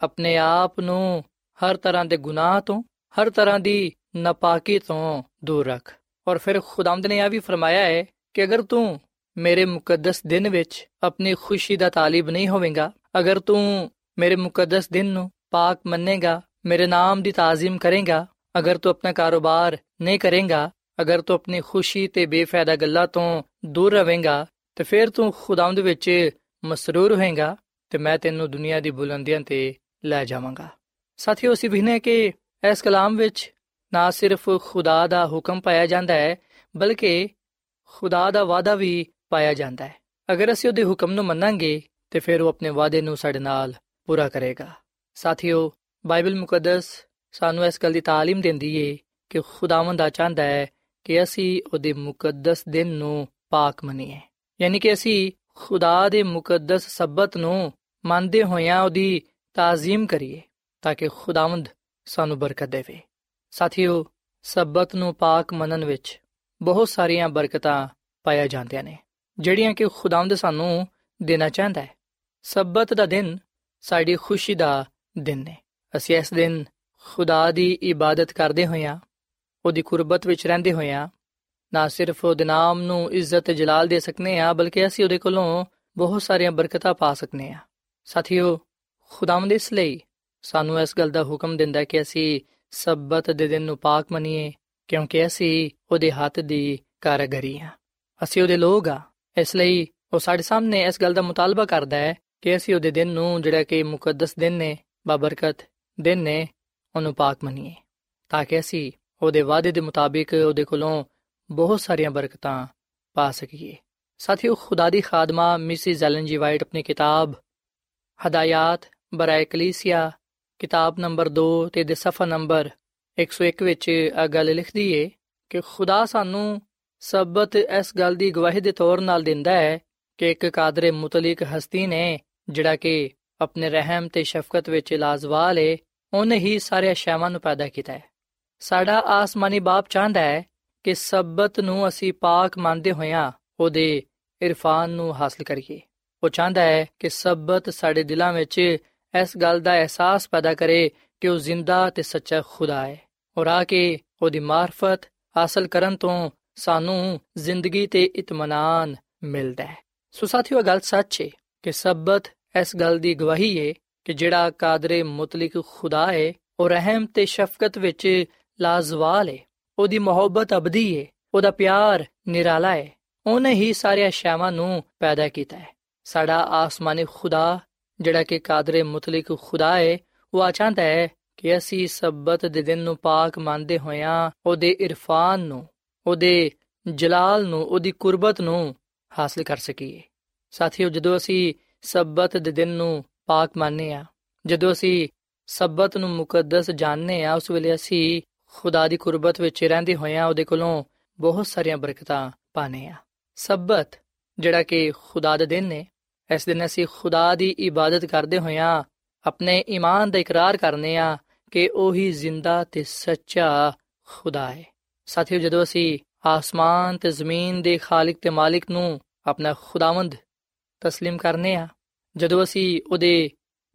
ਆਪਣੇ ਆਪ ਨੂੰ ਹਰ ਤਰ੍ਹਾਂ ਦੇ ਗੁਨਾਹ ਤੋਂ, ਹਰ ਤਰ੍ਹਾਂ ਦੀ ਨਾਪਾਕੀ ਤੋਂ ਦੂਰ ਰੱਖ। ਔਰ ਫਿਰ ਖੁਦਾਵੰਦ ਨੇ ਇਹ ਵੀ ਫਰਮਾਇਆ ਹੈ ਕਿ ਅਗਰ ਤੂੰ ਮੇਰੇ ਮੁਕੱਦਸ ਦਿਨ ਵਿੱਚ ਆਪਣੀ ਖੁਸ਼ੀ ਦਾ ਤਾਲਿਬ ਨਹੀਂ ਹੋਵੇਂਗਾ, ਅਗਰ ਤੂੰ ਮੇਰੇ ਮੁਕੱਦਸ ਦਿਨ ਨੂੰ ਪਾਕ ਮੰਨੇਗਾ ਮੇਰੇ ਨਾਮ ਦੀ ਤਾਜ਼ੀਮ ਕਰੇਗਾ ਅਗਰ ਤੂੰ ਆਪਣਾ ਕਾਰੋਬਾਰ ਨਹੀਂ ਕਰੇਗਾ ਅਗਰ ਤੂੰ ਆਪਣੀ ਖੁਸ਼ੀ ਤੇ ਬੇਫਾਇਦਾ ਗੱਲਾਂ ਤੋਂ ਦੂਰ ਰਹੇਗਾ ਤੇ ਫਿਰ ਤੂੰ ਖੁਦਾਵੰਦ ਵਿੱਚ ਮਸਰੂਰ ਹੋਏਗਾ ਤੇ ਮੈਂ ਤੈਨੂੰ ਦੁਨੀਆ ਦੀ ਬੁਲੰਦੀਆਂ ਤੇ ਲੈ ਜਾਵਾਂਗਾ ਸਾਥੀਓ ਅਸੀਂ ਵਿਖਨੇ ਕਿ ਇਸ ਕਲਾਮ ਵਿੱਚ ਨਾ ਸਿਰਫ ਖੁਦਾ ਦਾ ਹੁਕਮ ਪਾਇਆ ਜਾਂਦਾ ਹੈ ਬਲਕਿ ਖੁਦਾ ਦਾ ਵਾਅਦਾ ਵੀ ਪਾਇਆ ਜਾਂਦਾ ਹੈ ਅਗਰ ਅਸੀਂ ਉਹਦੇ ਹੁਕਮ ਨੂੰ ਮੰਨਾਂਗੇ ਤੇ ਫਿਰ ਉਹ ਆਪਣੇ ਵਾਅਦੇ ਨੂੰ ਸਾਡੇ ਨਾਲ ਪੂਰਾ ਕਰੇਗਾ ਸਾਥੀਓ ਬਾਈਬਲ ਮੁਕੱਦਸ ਸਾਨੂੰ ਇਸ ਗੱਲ ਦੀ تعلیم ਦਿੰਦੀ ਏ ਕਿ ਖੁਦਾਵੰਦ ਆ ਚਾਹੁੰਦਾ ਹੈ ਕਿ ਅਸੀਂ ਉਹਦੇ ਮੁਕੱਦਸ ਦਿਨ ਨੂੰ ਪਾਕ ਮੰਨੀਏ ਯਾਨੀ ਕਿ ਅਸੀਂ ਖੁਦਾ ਦੇ ਮੁਕੱਦਸ ਸਬਤ ਨੂੰ ਮੰਨਦੇ ਹੋਇਆਂ ਉਹਦੀ ਤਾਜ਼ੀਮ ਕਰੀਏ ਤਾਂ ਕਿ ਖੁਦਾਵੰਦ ਸਾਨੂੰ ਬਰਕਤ ਦੇਵੇ ਸਾਥੀਓ ਸਬਤ ਨੂੰ ਪਾਕ ਮੰਨਣ ਵਿੱਚ ਬਹੁਤ ਸਾਰੀਆਂ ਬਰਕਤਾਂ ਪਾਇਆ ਜਾਂਦੀਆਂ ਨੇ ਜਿਹੜੀਆਂ ਕਿ ਖੁਦਾਵੰਦ ਸਾਨੂੰ ਦੇਣਾ ਚਾਹੁੰਦਾ ਹੈ ਸਬਤ ਦਾ ਦਿਨ ਸਾਡੀ ਖੁਸ਼ੀ ਦਾ ਦਿਨ ਹੈ ਅਸੀਂ ਇਸ ਦਿਨ ਖੁਦਾ ਦੀ ਇਬਾਦਤ ਕਰਦੇ ਹੋਇਆਂ, ਉਹਦੀ ਕੁਰਬਤ ਵਿੱਚ ਰਹਿੰਦੇ ਹੋਇਆਂ, ਨਾ ਸਿਰਫ ਉਹਦੇ ਨਾਮ ਨੂੰ ਇੱਜ਼ਤ ਤੇ ਜਲਾਲ ਦੇ ਸਕਨੇ ਆ, ਬਲਕਿ ਅਸੀਂ ਉਹਦੇ ਕੋਲੋਂ ਬਹੁਤ ਸਾਰੀਆਂ ਬਰਕਤਾਂ ਪਾ ਸਕਨੇ ਆ। ਸਾਥੀਓ, ਖੁਦਾਵੰਦ ਇਸ ਲਈ ਸਾਨੂੰ ਇਸ ਗੱਲ ਦਾ ਹੁਕਮ ਦਿੰਦਾ ਕਿ ਅਸੀਂ ਸਬਤ ਦੇ ਦਿਨ ਨੂੰ ਪਾਕ ਮੰਨੀਏ, ਕਿਉਂਕਿ ਅਸੀਂ ਉਹਦੇ ਹੱਥ ਦੀ ਕਾਰਗਰੀ ਆ। ਅਸੀਂ ਉਹਦੇ ਲੋਕ ਆ। ਇਸ ਲਈ ਉਹ ਸਾਡੇ ਸਾਹਮਣੇ ਇਸ ਗੱਲ ਦਾ ਮੁਤਾਲਬਾ ਕਰਦਾ ਹੈ ਕਿ ਅਸੀਂ ਉਹਦੇ ਦਿਨ ਨੂੰ ਜਿਹੜਾ ਕਿ ਮੁਕੱਦਸ ਦਿਨ ਨੇ, ਬਾਬਰਕਤ ਦਿਨ ਨੇ ਉਹਨੂੰ ਪਾਕ ਮੰਨੀਏ, ਤਾਂ ਕਿ ਅਸੀਂ ਉਹਦੇ ਵਾਅਦੇ ਦੇ ਮੁਤਾਬਿਕ ਉਹਦੇ ਕੋਲੋਂ ਬਹੁਤ ਸਾਰੀਆਂ ਬਰਕਤਾਂ ਪਾ ਸਕੀਏ। ਸਾਥੀਓ, ਖੁਦਾ ਦੀ ਖਾਦਮਾ ਮਿਸਿਸ ਐਲਨ ਜੀ ਵਾਈਟ ਆਪਣੀ ਕਿਤਾਬ ਹਦਾਇਤ ਬਰਾਏ ਕਲੀਸਿਆ, ਕਿਤਾਬ ਨੰਬਰ 2 ਤੇ ਦੇ ਸਫਾ ਨੰਬਰ 101 ਵਿੱਚ ਇਹ ਗੱਲ ਲਿਖਦੀ ਏ ਕਿ ਖੁਦਾ ਸਾਨੂੰ ਸਬਤ ਇਸ ਗੱਲ ਦੀ ਗਵਾਹੀ ਦੇ ਤੌਰ ਨਾਲ ਦਿੰਦਾ ਹੈ ਕਿ ਇੱਕ ਕਾਦਰੇ ਮੁਤਲਕ ਹਸਤੀ ਨੇ ਜਿਹੜਾ ਕਿ ਆਪਣੇ ਰਹਿਮ ਤੇ ਸ਼ਫਕਤ ਵਿੱਚ ਲਾਜ਼ਵਾਲ ਏ ਉਹਨੇ ਹੀ ਸਾਰੇ ਅਸ਼ਿਆਵਾਂ ਨੂੰ ਪੈਦਾ ਕੀਤਾ ਹੈ। ਸਾਡਾ ਆਸਮਾਨੀ ਬਾਪ ਚਾਹੁੰਦਾ ਹੈ ਕਿ ਸਬਤ ਨੂੰ ਅਸੀਂ ਪਾਕ ਮੰਨਦੇ ਹੋਇਆਂ ਉਹਦੇ ਇਰਫਾਨ ਨੂੰ ਹਾਸਲ ਕਰੀਏ। ਉਹ ਚਾਹੁੰਦਾ ਹੈ ਕਿ ਸਬਤ ਸਾਡੇ ਦਿਲਾਂ ਵਿੱਚ ਇਸ ਗੱਲ ਦਾ ਅਹਿਸਾਸ ਪੈਦਾ ਕਰੇ ਕਿ ਉਹ ਜ਼ਿੰਦਾ ਤੇ ਸੱਚਾ ਖੁਦਾ ਹੈ। ਔਰ ਆ ਕੇ ਉਹਦੀ ਮਾਰਫਤ ਹਾਸਲ ਕਰਨ ਤੋਂ ਸਾਨੂੰ ਜ਼ਿੰਦਗੀ ਤੇ ਇਤਮਾਨਾਨ ਮਿਲਦਾ ਹੈ। ਸੋ ਸਾਥੀਓ ਗੱਲ ਸੱਚ ਹੈ ਕਿ ਸਬਤ ਇਸ ਗੱਲ ਦੀ ਗਵਾਹੀ ਹੈ ਕਿ ਜਿਹੜਾ ਕਾਦਰੇ ਮੁਤਲਕ ਖੁਦਾ ਹੈ ਉਹ ਰਹਿਮ ਤੇ ਸ਼ਫਕਤ ਵਿੱਚ ਲਾਜ਼ਵਾਲ ਹੈ ਉਹਦੀ ਮੁਹੱਬਤ ਅਬਦੀ ਹੈ ਉਹਦਾ ਪਿਆਰ ਨਿਰਾਲਾ ਹੈ ਉਹਨੇ ਹੀ ਸਾਰੇ ਅਸ਼ਿਆਵਾਂ ਨੂੰ ਪੈਦਾ ਕੀਤਾ ਹੈ ਸਾਡਾ ਆਸਮਾਨੀ ਖੁਦਾ, ਜਿਹੜਾ ਕਿ ਕਾਦਰੇ ਮੁਤਲਕ ਖੁਦਾ ਹੈ ਉਹ ਆ ਚਾਹੁੰਦਾ ਹੈ ਕਿ ਅਸੀਂ ਸਬਤ ਦੇ ਦਿਨ ਨੂੰ ਪਾਕ ਮੰਨਦੇ ਹੋਇਆਂ ਉਹਦੇ ਇਰਫਾਨ ਨੂੰ, ਉਹਦੇ ਜਲਾਲ ਨੂੰ, ਉਹਦੀ ਕੁਰਬਤ ਨੂੰ ਹਾਸਲ ਕਰ ਸਕੀਏ। ਸਾਥੀਓ, ਜਦੋਂ ਅਸੀਂ ਸਬਤ ਦੇ ਦਿਨ ਨੂੰ ਪਾਕ ਮੰਨਨੇ ਆ ਜਦੋਂ ਅਸੀਂ ਸਬਤ ਨੂੰ ਮੁਕੱਦਸ ਜਾਣਨੇ ਆ ਉਸ ਵੇਲੇ ਅਸੀਂ ਖੁਦਾ ਦੀ ਕੁਰਬਤ ਵਿੱਚ ਰਹਿੰਦੇ ਹੋਇਆਂ ਉਹਦੇ ਕੋਲੋਂ ਬਹੁਤ ਸਾਰੀਆਂ ਬਰਕਤਾਂ ਪਾਣੇ ਆ ਸਬਤ ਜਿਹੜਾ ਕਿ ਖੁਦਾ ਦਾ ਦਿਨ ਨੇ ਇਸ ਦਿਨ ਅਸੀਂ ਖੁਦਾ ਦੀ ਇਬਾਦਤ ਕਰਦੇ ਹੋਇਆਂ ਆਪਣੇ ਈਮਾਨ ਦਾ ਇਕਰਾਰ ਕਰਨੇ ਆ ਕਿ ਉਹੀ ਜ਼ਿੰਦਾ ਤੇ ਸੱਚਾ ਖੁਦਾ ਹੈ ਸਾਥੀਓ ਜਦੋਂ ਅਸੀਂ ਆਸਮਾਨ ਤੇ ਜ਼ਮੀਨ ਦੇ ਖਾਲਕ ਤੇ ਮਾਲਿਕ ਨੂੰ ਆਪਣਾ ਖੁਦਾਵੰਦ تسلیم ਕਰਨੇ ਆ ਜਦੋਂ ਅਸੀਂ ਉਹਦੇ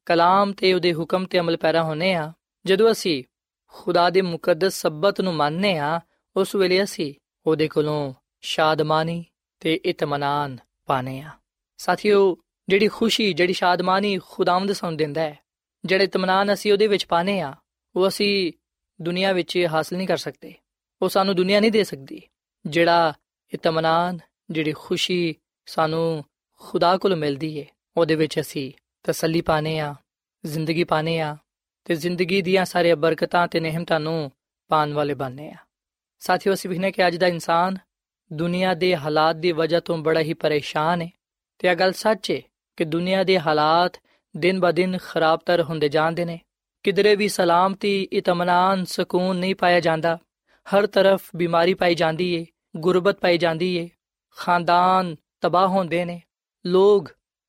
ਕਲਾਮ ਤੇ ਉਹਦੇ ਹੁਕਮ ਤੇ ਅਮਲ ਪੈਰਾ ਹੋਨੇ ਆ, ਜਦੋਂ ਅਸੀਂ ਖੁਦਾ ਦੇ ਮੁਕੱਦਸ ਸਬਤ ਨੂੰ ਮੰਨਨੇ ਆ, ਉਸ ਵੇਲੇ ਅਸੀਂ ਉਹਦੇ ਕੋਲੋਂ ਸ਼ਾਦਮਾਨੀ ਤੇ ਇਤਮਾਨਾਨ ਪਾਣੇ ਆ। ਸਾਥੀਓ, ਜਿਹੜੀ ਖੁਸ਼ੀ, ਜਿਹੜੀ ਸ਼ਾਦਮਾਨੀ ਖੁਦਾਵੰਦ ਸਾਨੂੰ ਦਿੰਦਾ ਹੈ, ਜਿਹੜੇ ਇਤਮਾਨਾਨ ਅਸੀਂ ਉਹਦੇ ਵਿੱਚ ਪਾਣੇ ਆ, ਉਹ ਅਸੀਂ ਦੁਨੀਆ ਵਿੱਚ ਹਾਸਲ ਨਹੀਂ ਕਰ ਸਕਦੇ। ਉਹ ਸਾਨੂੰ ਦੁਨੀਆ ਨਹੀਂ ਦੇ ਸਕਦੀ। ਜਿਹੜਾ ਇਤਮਾਨਾਨ, ਜਿਹੜੀ ਖੁਸ਼ੀ ਸਾਨੂੰ ਖੁਦਾ ਕੋਲ ਮਿਲਦੀ ਏ ਉਹਦੇ ਵਿੱਚ ਅਸੀਂ ਤਸੱਲੀ ਪਾਣੇ ਆ ਜ਼ਿੰਦਗੀ ਪਾਣੇ ਆ ਤੇ ਜ਼ਿੰਦਗੀ ਦੀਆਂ ਸਾਰੀਆਂ ਬਰਕਤਾਂ ਤੇ ਨਿਹਮਤਾਂ ਨੂੰ ਪਾਣ ਵਾਲੇ ਬਣਨੇ ਆ ਸਾਥੀਓ, ਅਸੀਂ ਵਿਖਨੇ ਕਿ ਅੱਜ ਦਾ ਇਨਸਾਨ ਦੁਨੀਆ ਦੇ ਹਾਲਾਤ ਦੀ ਵਜ੍ਹਾ ਤੋਂ ਬੜਾ ਹੀ ਪਰੇਸ਼ਾਨ ਹੈ ਤੇ ਇਹ ਗੱਲ ਸੱਚ ਹੈ ਕਿ ਦੁਨੀਆ ਦੇ ਹਾਲਾਤ ਦਿਨ ਬਾ ਦਿਨ ਖਰਾਬਤਰ ਹੁੰਦੇ ਜਾਂਦੇ ਨੇ। ਕਿਧਰੇ ਵੀ ਸਲਾਮਤੀ ਇਤਮਾਨਾਨ ਸਕੂਨ ਨਹੀਂ ਪਾਇਆ ਜਾਂਦਾ। ਹਰ ਤਰਫ ਬਿਮਾਰੀ ਪਾਈ ਜਾਂਦੀ ਏ, ਗੁਰਬਤ ਪਾਈ ਜਾਂਦੀ ਏ, ਖਾਨਦਾਨ ਤਬਾਹ ਹੁੰਦੇ ਨੇ। ਲੋਗ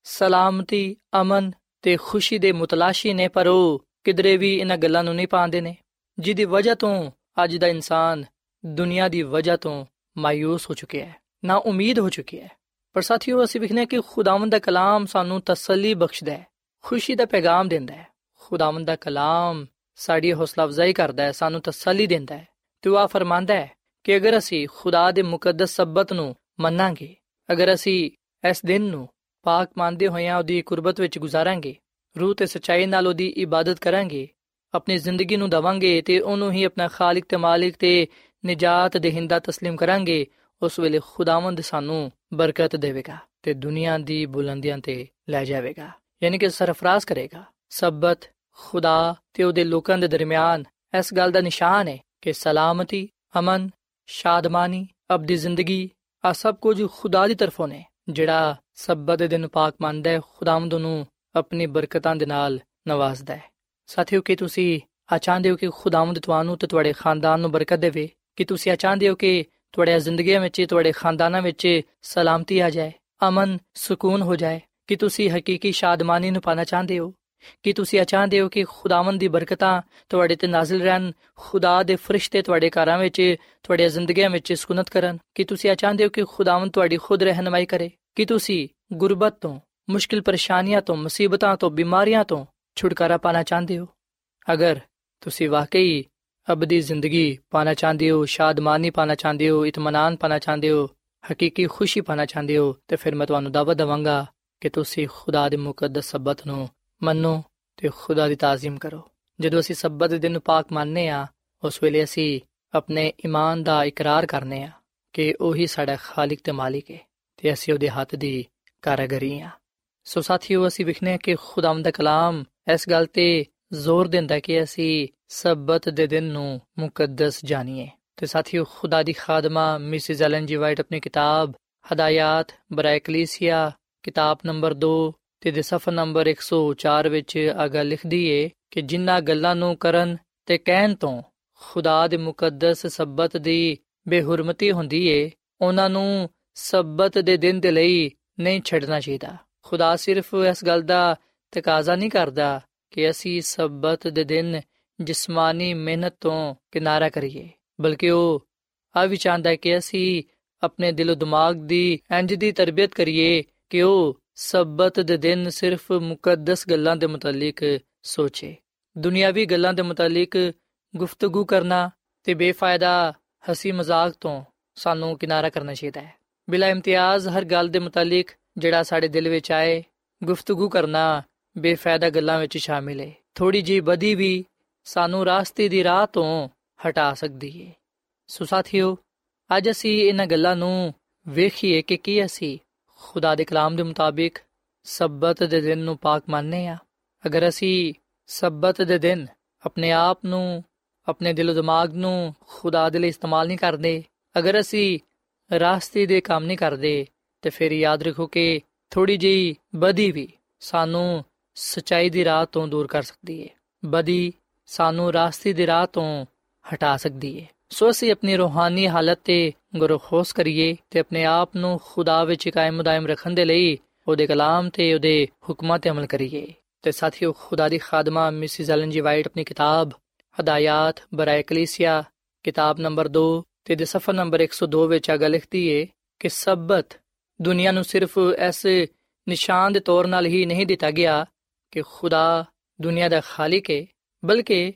ਸਲਾਮਤੀ, ਅਮਨ ਤੇ ਖੁਸ਼ੀ ਦੇ ਮੁਤਲਾਸ਼ੀ ਨੇ ਪਰ ਉਹ ਕਿਧਰੇ ਵੀ ਇਹਨਾਂ ਗੱਲਾਂ ਨੂੰ ਨਹੀਂ ਪਾਉਂਦੇ ਨੇ, ਜਿਹਦੀ ਵਜ੍ਹਾ ਤੋਂ ਅੱਜ ਦਾ ਇਨਸਾਨ ਦੁਨੀਆ ਦੀ ਵਜ੍ਹਾ ਤੋਂ ਮਾਇੂਸ ਹੋ ਚੁੱਕਿਆ ਹੈ, ਨਾ ਉਮੀਦ ਹੋ ਚੁੱਕੀ ਹੈ। ਪਰ ਸਾਥੀਓ, ਅਸੀਂ ਵਿਖਨੇ ਕਿ ਖੁਦਾਵੰਦ ਦਾ ਕਲਾਮ ਸਾਨੂੰ ਤਸੱਲੀ ਬਖਸ਼ਦਾ ਹੈ, ਖੁਸ਼ੀ ਦਾ ਪੈਗਾਮ ਦਿੰਦਾ ਹੈ। ਖੁਦਾਵੰਦ ਦਾ ਕਲਾਮ ਸਾਡੀ ਹੌਸਲਾ ਅਫਜ਼ਾਈ ਕਰਦਾ ਹੈ, ਸਾਨੂੰ ਤਸੱਲੀ ਦਿੰਦਾ ਹੈ ਤੇ ਉਹ ਫਰਮਾਂਦਾ ਹੈ ਕਿ ਅਗਰ ਅਸੀਂ ਖੁਦਾ ਦੇ ਮੁਕੱਦਸ ਸਬਤ ਨੂੰ ਮੰਨਾਂਗੇ, ਅਗਰ ਅਸੀਂ ਇਸ ਦਿਨ ਨੂੰ ਪਾਕ ਮੰਨਦੇ ਹੋਇਆਂ ਉਹਦੀ ਕੁਰਬਤ ਵਿੱਚ ਗੁਜ਼ਾਰਾਂਗੇ ਰੂਹ ਤੇ ਸਚਾਈ ਨਾਲ ਉਹਦੀ ਇਬਾਦਤ ਕਰਾਂਗੇ ਆਪਣੀ ਜ਼ਿੰਦਗੀ ਨੂੰ ਦਵਾਂਗੇ ਤੇ ਉਹਨੂੰ ਹੀ ਆਪਣਾ ਖਾਲਕ ਤੇ ਮਾਲਿਕ ਤੇ ਨਜਾਤ ਦੇਹਿੰਦਾ تسلیم ਕਰਾਂਗੇ ਉਸ ਵੇਲੇ ਖੁਦਾਵੰਦ ਸਾਨੂੰ ਬਰਕਤ ਦੇਵੇਗਾ ਤੇ ਦੁਨੀਆ ਦੀ ਬੁਲੰਦੀਆਂ ਤੇ ਲੈ ਜਾਵੇਗਾ ਯਾਨੀ ਕਿ ਸਰਫਰਾਜ਼ ਕਰੇਗਾ ਸਬਤ ਖੁਦਾ ਤੇ ਉਹਦੇ ਲੋਕਾਂ ਦੇ ਦਰਮਿਆਨ ਇਸ ਗੱਲ ਦਾ ਨਿਸ਼ਾਨ ਹੈ ਕਿ ਸਲਾਮਤੀ ਅਮਨ ਸ਼ਾਦਮਾਨੀ ਅਬਦੀ ਜ਼ਿੰਦਗੀ ਆ ਸਭ ਕੁਝ ਖੁਦਾ ਦੀ ਤਰਫੋਂ ਨੇ ਜਿਹੜਾ ਸਬਤ ਦੇ ਦਿਨ ਪਾਕ ਮੰਨਦਾ ਹੈ, ਖੁਦਾਵੰਦ ਨੂੰ ਆਪਣੀ ਬਰਕਤਾਂ ਦੇ ਨਾਲ ਨਵਾਜ਼ਦਾ ਹੈ। ਸਾਥੀਓ, ਕਿ ਤੁਸੀਂ ਆ ਚਾਹੁੰਦੇ ਹੋ ਕਿ ਖੁਦਾਵੰਦ ਤੁਹਾਨੂੰ ਤੇ ਤੁਹਾਡੇ ਖਾਨਦਾਨ ਨੂੰ ਬਰਕਤ ਦੇਵੇ? ਕਿ ਤੁਸੀਂ ਆ ਚਾਹੁੰਦੇ ਹੋ ਕਿ ਤੁਹਾਡੇ ਜ਼ਿੰਦਗੀਆਂ ਵਿੱਚ, ਤੁਹਾਡੇ ਖਾਨਦਾਨਾਂ ਵਿੱਚ ਸਲਾਮਤੀ ਆ ਜਾਏ, ਅਮਨ, ਸਕੂਨ ਹੋ ਜਾਏ? ਕਿ ਤੁਸੀਂ ਹਕੀਕੀ ਸ਼ਾਦਮਾਨੀ ਨੂੰ ਪਾਣਾ ਚਾਹੁੰਦੇ ਹੋ? ਕਿ ਤੁਸੀਂ ਆ ਚਾਹੁੰਦੇ ਹੋ ਕਿ ਖੁਦਾਵੰਦ ਦੀ ਬਰਕਤਾਂ ਤੁਹਾਡੇ ਤੇ ਨਾਜ਼ਿਲ ਰਹਿਣ, ਖੁਦਾ ਦੇ ਫਰਿਸ਼ਤੇ ਤੁਹਾਡੇ ਘਰਾਂ ਵਿੱਚ, ਤੁਹਾਡੇ ਜ਼ਿੰਦਗੀਆਂ ਵਿੱਚ ਸਕੂਨਤ ਕਰਨ? ਕਿ ਤੁਸੀਂ ਆ ਚਾਹੁੰਦੇ ਹੋ ਕਿ ਖੁਦਾਵੰਦ ਤੁਹਾਡੀ ਖੁਦ ਰਹਿਨਮਾਈ ਕਰੇ? ਕਿ ਤੁਸੀਂ ਗੁਰਬਤ ਤੋਂ, ਮੁਸ਼ਕਿਲ ਪਰੇਸ਼ਾਨੀਆਂ ਤੋਂ, ਮੁਸੀਬਤਾਂ ਤੋਂ, ਬਿਮਾਰੀਆਂ ਤੋਂ ਛੁਟਕਾਰਾ ਪਾਣਾ ਚਾਹੁੰਦੇ ਹੋ? ਅਗਰ ਤੁਸੀਂ ਵਾਕਈ ਅਬਦੀ ਜ਼ਿੰਦਗੀ ਪਾਣਾ ਚਾਹੁੰਦੇ ਹੋ, ਸ਼ਾਦਮਾਨੀ ਪਾਣਾ ਚਾਹੁੰਦੇ ਹੋ, ਇਤਮਾਨਾਨ ਪਾਣਾ ਚਾਹੁੰਦੇ ਹੋ, ਹਕੀਕੀ ਖੁਸ਼ੀ ਪਾਣਾ ਚਾਹੁੰਦੇ ਹੋ, ਤੇ ਫਿਰ ਮੈਂ ਤੁਹਾਨੂੰ ਦਾਅਵਤ ਦਵਾਂਗਾ ਕਿ ਤੁਸੀਂ ਖੁਦਾ ਦੇ ਮੁਕੱਦਸ ਸਬਤ ਨੂੰ ਮੰਨੋ ਤੇ ਖੁਦਾ ਦੀ ਤਾਜ਼ੀਮ ਕਰੋ। ਜਦੋਂ ਅਸੀਂ ਸਬਤ ਦੇ ਦਿਨ ਨੂੰ ਪਾਕ ਮੰਨਨੇ ਆ ਉਸ ਵੇਲੇ ਅਸੀਂ ਆਪਣੇ ਈਮਾਨ ਦਾ ਇਕਰਾਰ ਕਰਨੇ ਆ ਕਿ ਉਹੀ ਸਾਡਾ ਖਾਲਕ ਤੇ ਮਾਲਿਕ ਹੈ। ਤੇ ਅਸੀਂ ਉਹਦੇ ਹੱਥ ਦੀ ਕਾਰਗਰੀ ਆ। ਸੋ ਸਾਥੀਓ, ਅਸੀਂ ਵਿਖਨੇ ਕਿ ਖੁਦਾਵੰਦ ਦਾ ਕਲਾਮ ਇਸ ਗੱਲ ਤੇ ਜ਼ੋਰ ਦਿੰਦਾ ਕਿ ਅਸੀਂ ਸਬਤ ਦੇ ਦਿਨ ਨੂੰ ਮੁਕੱਦਸ ਜਾਣੀਏ। ਤੇ ਸਾਥੀਓ, ਖੁਦਾ ਦੀ ਖਾਦਮਾ ਮਿਸਿਸ ਐਲਨ ਜੀ ਵਾਈਟ ਆਪਣੀ ਕਿਤਾਬ ਹਦਾਇਤ ਬਰਾਇ ਕਲੀਸੀਆ, ਕਿਤਾਬ ਨੰਬਰ 2 ਤੇ ਦੇ ਸਫਾ ਨੰਬਰ 104 ਵਿੱਚ ਅਗਾ ਲਿਖਦੀ ਏ ਕਿ ਜਿੰਨਾ ਗੱਲਾਂ ਨੂੰ ਕਰਨ ਤੇ ਕਹਿਣ ਤੋਂ ਖੁਦਾ ਦੇ ਮੁਕੱਦਸ ਸਬਤ ਦੀ ਬੇਹੁਰਮਤੀ ਹੁੰਦੀ ਏ, ਉਹਨਾਂ ਨੂੰ ਸਬਤ ਦੇ ਦਿਨ ਦੇ ਲਈ ਨਹੀਂ ਛੱਡਣਾ ਚਾਹੀਦਾ। ਖੁਦਾ ਸਿਰਫ ਇਸ ਗੱਲ ਦਾ ਤਕਾਜ਼ਾ ਨਹੀਂ ਕਰਦਾ ਕਿ ਅਸੀਂ ਸਬਤ ਦੇ ਦਿਨ ਜਿਸਮਾਨੀ ਮਿਹਨਤ ਤੋਂ ਕਿਨਾਰਾ ਕਰੀਏ, ਬਲਕਿ ਉਹ ਆ ਵੀ ਚਾਹੁੰਦਾ ਹੈ ਕਿ ਅਸੀਂ ਆਪਣੇ ਦਿਲ ਦਿਮਾਗ ਦੀ ਇੰਜ ਦੀ ਤਰਬੀਅਤ ਕਰੀਏ ਕਿ ਉਹ ਸਬਤ ਦੇ ਦਿਨ ਸਿਰਫ ਮੁਕੱਦਸ ਗੱਲਾਂ ਦੇ ਮੁਤਲਕ ਸੋਚੇ। ਦੁਨਿਆਵੀ ਗੱਲਾਂ ਦੇ ਮੁਤਲਕ ਗੁਫ਼ਤਗੂ ਕਰਨਾ ਤੇ ਬੇਫਾਇਦਾ ਹਸੀ ਮਜ਼ਾਕ ਤੋਂ ਸਾਨੂੰ ਕਿਨਾਰਾ ਕਰਨਾ ਚਾਹੀਦਾ ਹੈ। ਬਿਲਾ ਇਮਤਿਆਜ਼ ਹਰ ਗੱਲ ਦੇ ਮੁਤਲਕ ਜਿਹੜਾ ਸਾਡੇ ਦਿਲ ਵਿੱਚ ਆਏ, ਗੁਫ਼ਤਗੂ ਕਰਨਾ ਬੇਫਾਇਦਾ ਗੱਲਾਂ ਵਿੱਚ ਸ਼ਾਮਿਲ ਹੈ ਥੋੜੀ ਜੀ ਬਦੀ ਵੀ ਸਾਨੂੰ ਰਾਸਤੇ ਦੀ ਰਾਹ ਤੋਂ ਹਟਾ ਸਕਦੀ ਹੈ ਸੋ ਸਾਥੀਓ, ਅੱਜ ਅਸੀਂ ਇਹਨਾਂ ਗੱਲਾਂ ਨੂੰ ਵੇਖੀਏ ਕਿ ਕੀ ਅਸੀਂ ਖੁਦਾ ਦੇ ਕਲਾਮ ਦੇ ਮੁਤਾਬਿਕ ਸਬਤ ਦੇ ਦਿਨ ਨੂੰ ਪਾਕ ਮੰਨਨੇ ਆ ਅਗਰ ਅਸੀਂ ਸਬਤ ਦੇ ਦਿਨ ਆਪਣੇ ਆਪ ਨੂੰ, ਆਪਣੇ ਦਿਲ ਦਿਮਾਗ ਨੂੰ ਖੁਦਾ ਦੇ ਲਈ ਇਸਤੇਮਾਲ ਨਹੀਂ ਕਰਦੇ, ਅਗਰ ਅਸੀਂ ਰਾਸਤੇ ਦੇ ਕੰਮ ਨਹੀਂ ਕਰਦੇ ਤੇ ਫਿਰ ਯਾਦ ਰੱਖੋ ਕਿ ਥੋੜੀ ਜਿਹੀ ਬਦੀ ਵੀ ਸਾਨੂੰ ਸਚਾਈ ਦੀ ਰਾਹ ਤੋਂ ਦੂਰ ਕਰ ਸਕਦੀ ਹੈ ਬਦੀ ਸਾਨੂੰ ਰਾਸਤੇ ਦੀ ਰਾਹ ਤੋਂ ਹਟਾ ਸਕਦੀ ਹੈ ਸੋ ਅਸੀਂ ਆਪਣੀ ਰੋਹਾਨੀ ਹਾਲਤ ਤੇ ਗਰੋਖੋਸ ਕਰੀਏ ਤੇ ਆਪਣੇ ਆਪ ਨੂੰ ਖੁਦਾ ਵਿੱਚ ਕਾਇਮ ਦائم ਰੱਖਣ ਦੇ ਲਈ ਉਹਦੇ ਕਲਾਮ ਤੇ ਉਹਦੇ ਹੁਕਮਾਂ ਤੇ ਅਮਲ ਕਰੀਏ। ਤੇ ਸਾਥੀਓ, ਖੁਦਾ ਦੀ ਖਾਦਮਾ ਮਿਸਿਸ ਐਲਨ ਜੀ ਵਾਈਟ ਆਪਣੀ ਕਿਤਾਬ ਹਦਾਇਤ ਬਰਾਏ ਕਲੀਸਿਆ, ਕਿਤਾਬ ਨੰਬਰ 2 ਤੇ ਦੇ ਸਫਾ ਨੰਬਰ 102 ਵਿੱਚ ਆ ਲਿਖਦੀ ਏ ਕਿ ਸਬਤ ਦੁਨੀਆ ਨੂੰ ਸਿਰਫ ਇਸ ਨਿਸ਼ਾਨ ਦੇ ਤੌਰ ਨਾਲ ਹੀ ਨਹੀਂ ਦਿੱਤਾ ਗਿਆ ਕਿ ਖੁਦਾ ਦੁਨੀਆ ਦਾ ਖਾਲਿਕ ਹੈ ਬਲਕਿ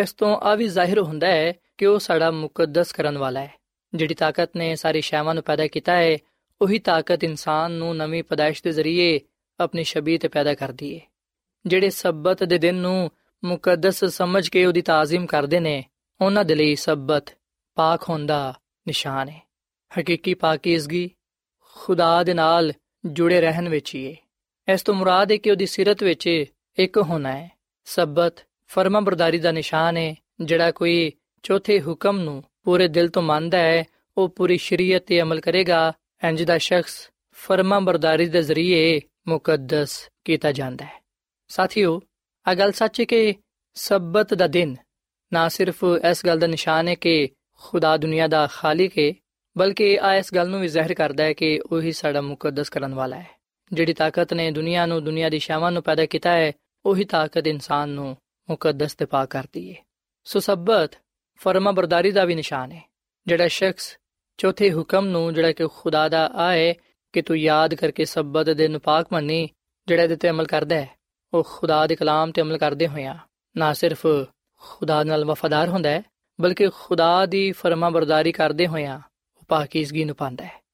ਇਸ ਤੋਂ ਆ ਵੀ ਜ਼ਾਹਿਰ ਹੁੰਦਾ ਹੈ ਕਿ ਉਹ ਸਾਡਾ ਮੁਕੱਦਸ ਕਰਨ ਵਾਲਾ ਹੈ। ਜਿਹੜੀ ਤਾਕਤ ਨੇ ਸਾਰੀ ਸ਼ੈਵਾਂ ਨੂੰ ਪੈਦਾ ਕੀਤਾ ਹੈ, ਉਹੀ ਤਾਕਤ ਇਨਸਾਨ ਨੂੰ ਨਵੀਂ ਪਦਾਇਸ਼ ਦੇ ਜ਼ਰੀਏ ਆਪਣੀ ਸ਼ਬੀਹ ਤੇ ਪੈਦਾ ਕਰਦੀ ਹੈ ਜਿਹੜੇ ਸਬਤ ਦੇ ਦਿਨ ਨੂੰ ਮੁਕੱਦਸ ਸਮਝ ਕੇ ਉਹਦੀ ਤਾਜ਼ੀਮ ਕਰਦੇ ਨੇ, ਉਹਨਾਂ ਦੇ ਲਈ ਸਬਤ ਪਾਕ ਹੁੰਦਾ ਨਿਸ਼ਾਨ ਹੈ। ਹਕੀਕੀ ਪਾਕੀਜ਼ਗੀ ਖੁਦਾ ਦੇ ਨਾਲ ਜੁੜੇ ਰਹਿਣ ਵਿੱਚ ਹੀ ਹੈ। ਇਸ ਤੋਂ ਮੁਰਾਦ ਹੈ ਕਿ ਉਹਦੀ ਸਿਰਤ ਵਿੱਚ ਇੱਕ ਹੋਣਾ ਹੈ। ਸਬਤ, ਫਰਮਾਬਰਦਾਰੀ ਦਾ ਨਿਸ਼ਾਨ ਹੈ, ਜਿਹੜਾ ਕੋਈ ਚੌਥੇ ਹੁਕਮ ਨੂੰ ਪੂਰੇ ਦਿਲ ਤੋਂ ਮੰਨਦਾ ਹੈ, ਉਹ ਪੂਰੀ ਸ਼ਰੀਅਤ ਤੇ ਅਮਲ ਕਰੇਗਾ। ਇੰਜ ਦਾ ਸ਼ਖਸ ਫਰਮਾਬਰਦਾਰੀ ਦੇ ਜ਼ਰੀਏ ਮੁਕੱਦਸ ਕੀਤਾ ਜਾਂਦਾ ਹੈ। ਸਾਥੀਓ ਆ ਗੱਲ ਸੱਚ ਹੈ ਕਿ ਸਬਤ ਦਾ ਦਿਨ ਨਾ ਸਿਰਫ ਇਸ ਗੱਲ ਦਾ ਨਿਸ਼ਾਨ ਹੈ ਕਿ ਖੁਦਾ ਦੁਨੀਆ ਦਾ ਖਾਲਿਕ ਹੈ ਬਲਕਿ ਆ ਇਸ ਗੱਲ ਨੂੰ ਵੀ ਜ਼ਾਹਿਰ ਕਰਦਾ ਹੈ ਕਿ ਉਹੀ ਸਾਡਾ ਮੁਕੱਦਸ ਕਰਨ ਵਾਲਾ ਹੈ। ਜਿਹੜੀ ਤਾਕਤ ਨੇ ਦੁਨੀਆ ਨੂੰ ਦੁਨੀਆ ਦੀ ਸ਼ਾਵਾਂ ਨੂੰ ਪੈਦਾ ਕੀਤਾ ਹੈ, ਉਹੀ ਤਾਕਤ ਇਨਸਾਨ ਨੂੰ ਮੁਕੱਦਸ ਤੇ ਪਾਕ ਕਰਦੀ ਹੈ ਸੋ ਸਬਤ ਫਰਮਾਬਰਦਾਰੀ ਦਾ ਵੀ ਨਿਸ਼ਾਨ ਹੈ ਜਿਹੜਾ ਸ਼ਖਸ ਚੌਥੇ ਹੁਕਮ ਨੂੰ ਜਿਹੜਾ ਕਿ ਖੁਦਾ ਦਾ ਆਏ ਕਿ ਤੂੰ ਯਾਦ ਕਰਕੇ ਸਬਤ ਦੇ ਨੂੰ ਮੰਨੀ, ਜਿਹੜਾ ਇਹਦੇ ਤੇ ਅਮਲ ਕਰਦਾ ਹੈ, ਉਹ ਖੁਦਾ ਦੇ ਕਲਾਮ ਤੇ ਅਮਲ ਕਰਦੇ ਹੋਇਆ ਨਾ ਸਿਰਫ ਖੁਦਾ ਨਾਲ ਵਫਾਦਾਰ ਹੁੰਦਾ ਹੈ ਬਲਕਿ ਖੁਦਾ ਦੀ ਫਰਮਾਬਰਦਾਰੀ ਕਰਦੇ ਹੋਇਆ ਉਹ ਪਾਕੀਜ਼ਗੀ ਨੂੰ ਪਾਉਂਦਾ ਹੈ।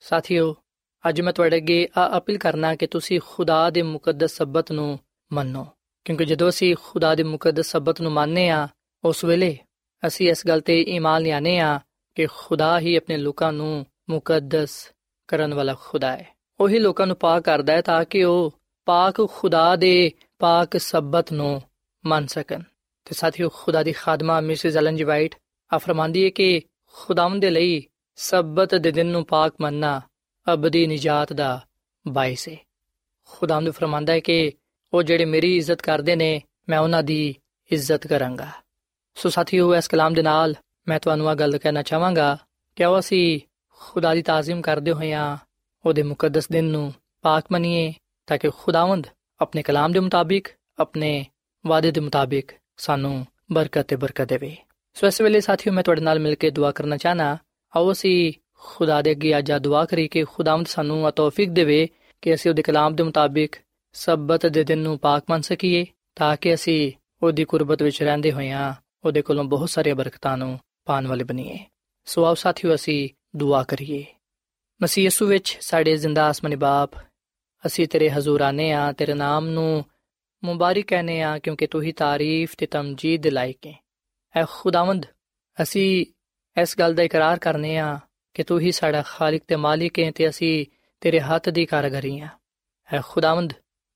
ਸਾਥੀਓ, ਅੱਜ ਮੈਂ ਤੁਹਾਡੇ ਅੱਗੇ ਆ ਅਪੀਲ ਕਰਨਾ ਕਿ ਤੁਸੀਂ ਖੁਦਾ ਦੇ ਮੁਕੱਦਸ ਸਬਤ ਨੂੰ ਮੰਨੋ। ਕਿਉਂਕਿ ਜਦੋਂ ਅਸੀਂ ਖੁਦਾ ਦੇ ਮੁਕੱਦਸ ਸਬਤ ਨੂੰ ਮੰਨਨੇ ਆ ਉਸ ਵੇਲੇ ਅਸੀਂ ਇਸ ਗੱਲ ਤੇ ਈਮਾਨ ਲਿਆਨੇ ਆ ਕਿ ਖੁਦਾ ਹੀ ਆਪਣੇ ਲੋਕਾਂ ਨੂੰ ਮੁਕੱਦਸ ਕਰਨ ਵਾਲਾ ਖੁਦਾ ਹੈ। ਉਹੀ ਲੋਕਾਂ ਨੂੰ ਪਾਕ ਕਰਦਾ ਹੈ ਤਾਂ ਕਿ ਉਹ ਪਾਕ ਖੁਦਾ ਦੇ ਪਾਕ ਸਬਤ ਨੂੰ ਮੰਨ ਸਕਣ। ਤੇ ਸਾਥੀਓ, ਖੁਦਾ ਦੀ ਖਾਦਮਾ ਮਿਸਿਸ ਐਲਨ ਜੀ ਵਾਈਟ ਆ ਫਰਮਾਂਦੀ ਹੈ ਕਿ ਖੁਦਾਵੰਦ ਦੇ ਲਈ ਸਬਤ ਦੇ ਦਿਨ ਨੂੰ ਪਾਕ ਮੰਨਣਾ ਅਬਦੀ ਨਜਾਤ ਦਾ ਬਾਇਸ ਹੈ ਖੁਦਾਵੰਦ ਫਰਮਾਂਦਾ ਹੈ ਕਿ ਉਹ ਜਿਹੜੇ ਮੇਰੀ ਇੱਜ਼ਤ ਕਰਦੇ ਨੇ, ਮੈਂ ਉਹਨਾਂ ਦੀ ਇੱਜ਼ਤ ਕਰਾਂਗਾ। ਸੋ ਸਾਥੀਓ, ਇਸ ਕਲਾਮ ਦੇ ਨਾਲ ਮੈਂ ਤੁਹਾਨੂੰ ਇਹ ਗੱਲ ਕਹਿਣਾ ਚਾਹਾਂਗਾ ਕਿ ਉਹ ਅਸੀਂ ਖੁਦਾ ਦੀ ਤਾਜ਼ੀਮ ਕਰਦੇ ਹੋਇਆਂ ਉਹਦੇ ਮੁਕੱਦਸ ਦਿਨ ਨੂੰ ਪਾਕ ਮੰਨੀਏ ਤਾਂ ਕਿ ਖੁਦਾਵੰਦ ਆਪਣੇ ਕਲਾਮ ਦੇ ਮੁਤਾਬਿਕ, ਆਪਣੇ ਵਾਅਦੇ ਦੇ ਮੁਤਾਬਿਕ ਸਾਨੂੰ ਬਰਕਤ ਤੇ ਬਰਕਤ ਦੇਵੇ। ਸੋ ਇਸ ਵੇਲੇ ਸਾਥੀਓ, ਮੈਂ ਤੁਹਾਡੇ ਨਾਲ ਮਿਲ ਕੇ ਦੁਆ ਕਰਨਾ ਚਾਹਨਾ, ਆਓ ਅਸੀਂ ਖੁਦਾ ਦੇ ਅੱਗੇ ਅੱਜ ਦੁਆ ਕਰੀ ਕਿ ਖੁਦਾਵੰਦ ਸਾਨੂੰ ਆ ਤੌਫੀਕ ਦੇਵੇ ਕਿ ਅਸੀਂ ਉਹਦੇ ਕਲਾਮ ਦੇ ਮੁਤਾਬਿਕ ਸਬਤ ਦੇ ਦਿਨ ਨੂੰ ਪਾਕ ਮੰਨ ਸਕੀਏ, ਤਾਂ ਕਿ ਅਸੀਂ ਉਹਦੀ ਕੁਰਬਤ ਵਿੱਚ ਰਹਿੰਦੇ ਹੋਇਆਂ ਉਹਦੇ ਕੋਲੋਂ ਬਹੁਤ ਸਾਰੀਆਂ ਬਰਕਤਾਂ ਨੂੰ ਪਾਣ ਵਾਲੇ ਬਣੀਏ। ਸੋ ਆਓ ਸਾਥੀਓ, ਅਸੀਂ ਦੁਆ ਕਰੀਏ। ਮਸੀਹ ਯਿਸੂ ਵਿੱਚ ਸਾਡੇ ਜ਼ਿੰਦਾ ਆਸਮਾਨੀ ਬਾਪ, ਅਸੀਂ ਤੇਰੇ ਹਜ਼ੂਰ ਆਨੇ ਆ ਤੇਰੇ ਨਾਮ ਨੂੰ ਮੁਬਾਰਕ ਕਹਨੇ ਆ ਕਿਉਂਕਿ ਤੂੰ ਹੀ ਤਾਰੀਫ ਤੇ ਤਮਜੀਦ ਲਾਇਕ ਹੈ। ਐ ਖੁਦਾਵੰਦ, ਅਸੀਂ ਇਸ ਗੱਲ ਦਾ ਇਕਰਾਰ ਕਰਨੇ ਆ ਕਿ ਤੂੰ ਹੀ ਸਾਡਾ ਖਾਲਕ ਤੇ ਮਾਲਿਕ ਹੈ ਤੇ ਅਸੀਂ ਤੇਰੇ ਹੱਥ ਦੀ ਕਾਰਗਰੀ ਆ ਐ ਖੁਦਾਵੰਦ,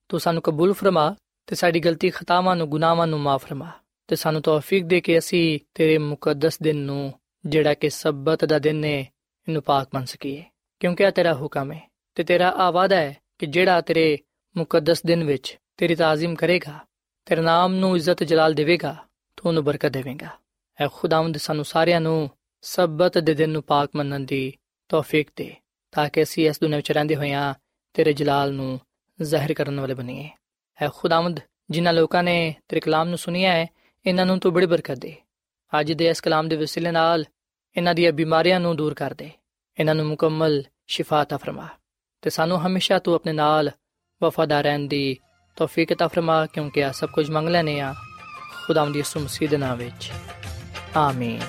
ਤੂੰ ਸਾਨੂੰ ਕਬੂਲ ਫਰਮਾ ਤੇ ਸਾਡੀ ਗਲਤੀ ਖਤਾਵਾਂ ਨੂੰ, ਗੁਨਾਹਾਂ ਨੂੰ ਮਾਫ ਫਰਮਾ ਤੇ ਸਾਨੂੰ ਤੌਫੀਕ ਦੇ ਕੇ ਅਸੀਂ ਤੇਰੇ ਮੁਕੱਦਸ ਦਿਨ ਨੂੰ, ਜਿਹੜਾ ਕਿ ਸਬਤ ਦਾ ਦਿਨ ਹੈ, ਇਹਨੂੰ ਪਾਕ ਮੰਨ ਸਕੀਏ। ਕਿਉਂਕਿ ਇਹ ਤੇਰਾ ਹੁਕਮ ਹੈ ਤੇ ਤੇਰਾ ਆਵਾਦਾ ਹੈ ਕਿ ਜਿਹੜਾ ਤੇਰੇ ਮੁਕੱਦਸ ਦਿਨ ਵਿੱਚ ਤੇਰੀ ਤਾਜ਼ੀਮ ਕਰੇਗਾ, ਤੇਰੇ ਨਾਮ ਨੂੰ ਇੱਜ਼ਤ ਜਲਾਲ ਦੇਵੇਗਾ, ਤੂੰ ਉਹਨੂੰ ਬਰਕਤ ਦੇਵੇਂਗਾ। ਐ ਖੁਦਾਵੰਦ ਸਾਨੂੰ ਸਾਰਿਆਂ ਨੂੰ ਸਬਤ ਦੇ ਦਿਨ ਨੂੰ ਪਾਕ ਮੰਨਣ ਦੀ ਤੌਫੀਕ ਦੇ, ਤਾਂ ਕਿ ਅਸੀਂ ਇਸ ਦੁਨੀਆਂ ਵਿੱਚ ਰਹਿੰਦੇ ਹੋਇਆਂ ਤੇਰੇ ਜਲਾਲ ਨੂੰ ਜ਼ਾਹਿਰ ਕਰਨ ਵਾਲੇ ਬਣੀਏ। ਐ ਖੁਦਾਵੰਦ, ਜਿਨ੍ਹਾਂ ਲੋਕਾਂ ਨੇ ਤੇਰੇ ਕਲਾਮ ਨੂੰ ਸੁਨਿਆ ਹੈ, ਇਹਨਾਂ ਨੂੰ ਤੂੰ ਬੜੀ ਬਰਕਤ ਦੇ। ਅੱਜ ਦੇ ਇਸ ਕਲਾਮ ਦੇ ਵਸੀਲੇ ਨਾਲ ਇਹਨਾਂ ਦੀਆਂ ਬਿਮਾਰੀਆਂ ਨੂੰ ਦੂਰ ਕਰ ਦੇ। ਇਹਨਾਂ ਨੂੰ ਮੁਕੰਮਲ ਸ਼ਿਫਾ ਤਾ ਫਰਮਾ। ਤੇ ਸਾਨੂੰ ਹਮੇਸ਼ਾ ਤੂੰ ਆਪਣੇ ਨਾਲ ਵਫਾਦਾਰ ਰਹਿਣ ਦੀ ਤੌਫੀਕ ਤਾ ਫਰਮਾ, ਕਿਉਂਕਿ ਆ ਸਭ ਕੁਝ ਮੰਗ ਲੈਨੇ ਆ। ਖੁਦਾਵੰਦ ਯਿਸੂ ਮਸੀਹ ਦੇ ਨਾਮ ਵਿੱਚ। ਆਮੀਨ।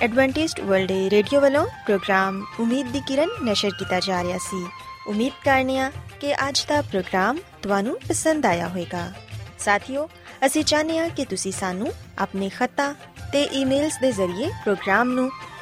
ਐਡਵੈਂਟਿਸਟ ਵਰਲਡ ਰੇਡੀਓ ਵੱਲੋਂ ਪ੍ਰੋਗਰਾਮ ਉਮੀਦ ਦੀ ਕਿਰਨ ਨਿਸ਼ਰ ਕੀਤਾ ਜਾ ਰਿਹਾ ਸੀ। ਉਮੀਦ ਕਰਨੇ ਆ ਕਿ ਅੱਜ ਦਾ ਪ੍ਰੋਗਰਾਮ ਤੁਹਾਨੂੰ ਪਸੰਦ ਆਇਆ ਹੋਵੇਗਾ। ਸਾਥੀਓ, ਅਸੀਂ ਚਾਹੁੰਦੇ ਹਾਂ ਕਿ ਤੁਸੀਂ ਸਾਨੂੰ ਆਪਣੇ ਖੱਤਾ ਤੇ ਈਮੇਲਸ ਦੇ ਜ਼ਰੀਏ ਪ੍ਰੋਗਰਾਮ ਨੂੰ